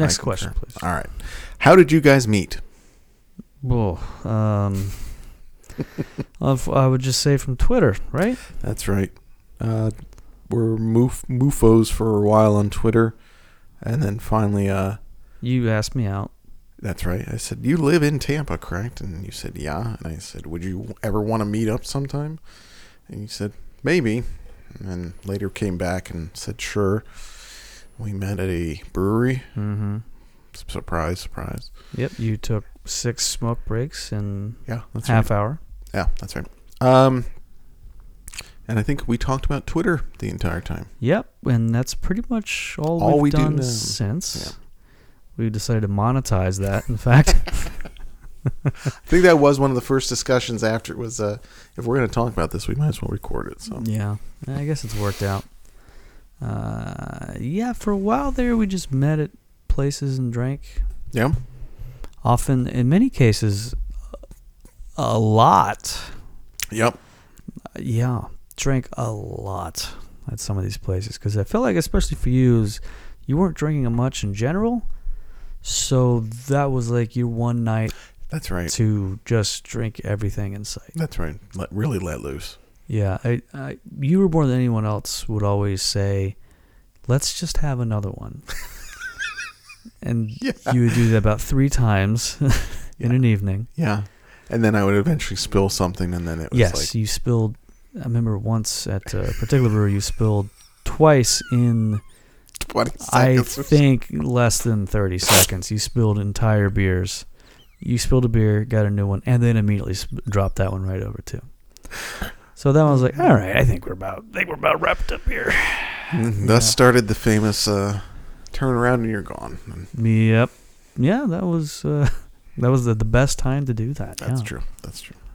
Next question, please. All right. How did you guys meet? Well, um, I would just say from Twitter, right? That's right. Uh, we're moof- moofos for a while on Twitter, and then finally, uh, You asked me out. that's right. I said, "You live in Tampa, correct?" And you said, "Yeah." And I said, "Would you ever want to meet up sometime?" And you said, "Maybe." And then later came back and said, "Sure." We met at a brewery. Mm-hmm. Surprise, surprise. Yep, you took six smoke breaks in Yeah, that's half right. hour. Yeah, that's right. Um, and I think we talked about Twitter the entire time. Yep, and that's pretty much all, All we've we done now. since. Yeah. We decided to monetize that. In fact, I think that was one of the first discussions after it was. Uh, if we're going to talk about this, we might as well record it. So yeah, I guess it's worked out. Uh, yeah, for a while there, we just met at places and drank. yeah, Often, in many cases, a lot. yep, Yeah, drank a lot at some of these places because I feel like, especially for you, is you weren't drinking much in general. So that was like your one night that's right. to just drink everything in sight. That's right. Let, really let loose. Yeah, I, I, you were more than anyone else would always say, "Let's just have another one," and Yeah. you would do that about three times in Yeah. an evening. Yeah, and then I would eventually spill something, and then it was Yes, like, you spilled. I remember once at a particular brewery, you spilled twice in twenty I seconds. so. think less than 30 seconds. You spilled entire beers. You spilled a beer, got a new one, and then immediately sp- dropped that one right over too. So then I was like, all right, I think we're about, I think we're about wrapped up here. And Thus Yeah. started the famous uh, turn around and you're gone. And Yep. Yeah, that was uh, that was the, the best time to do that. that's yeah. true. That's true.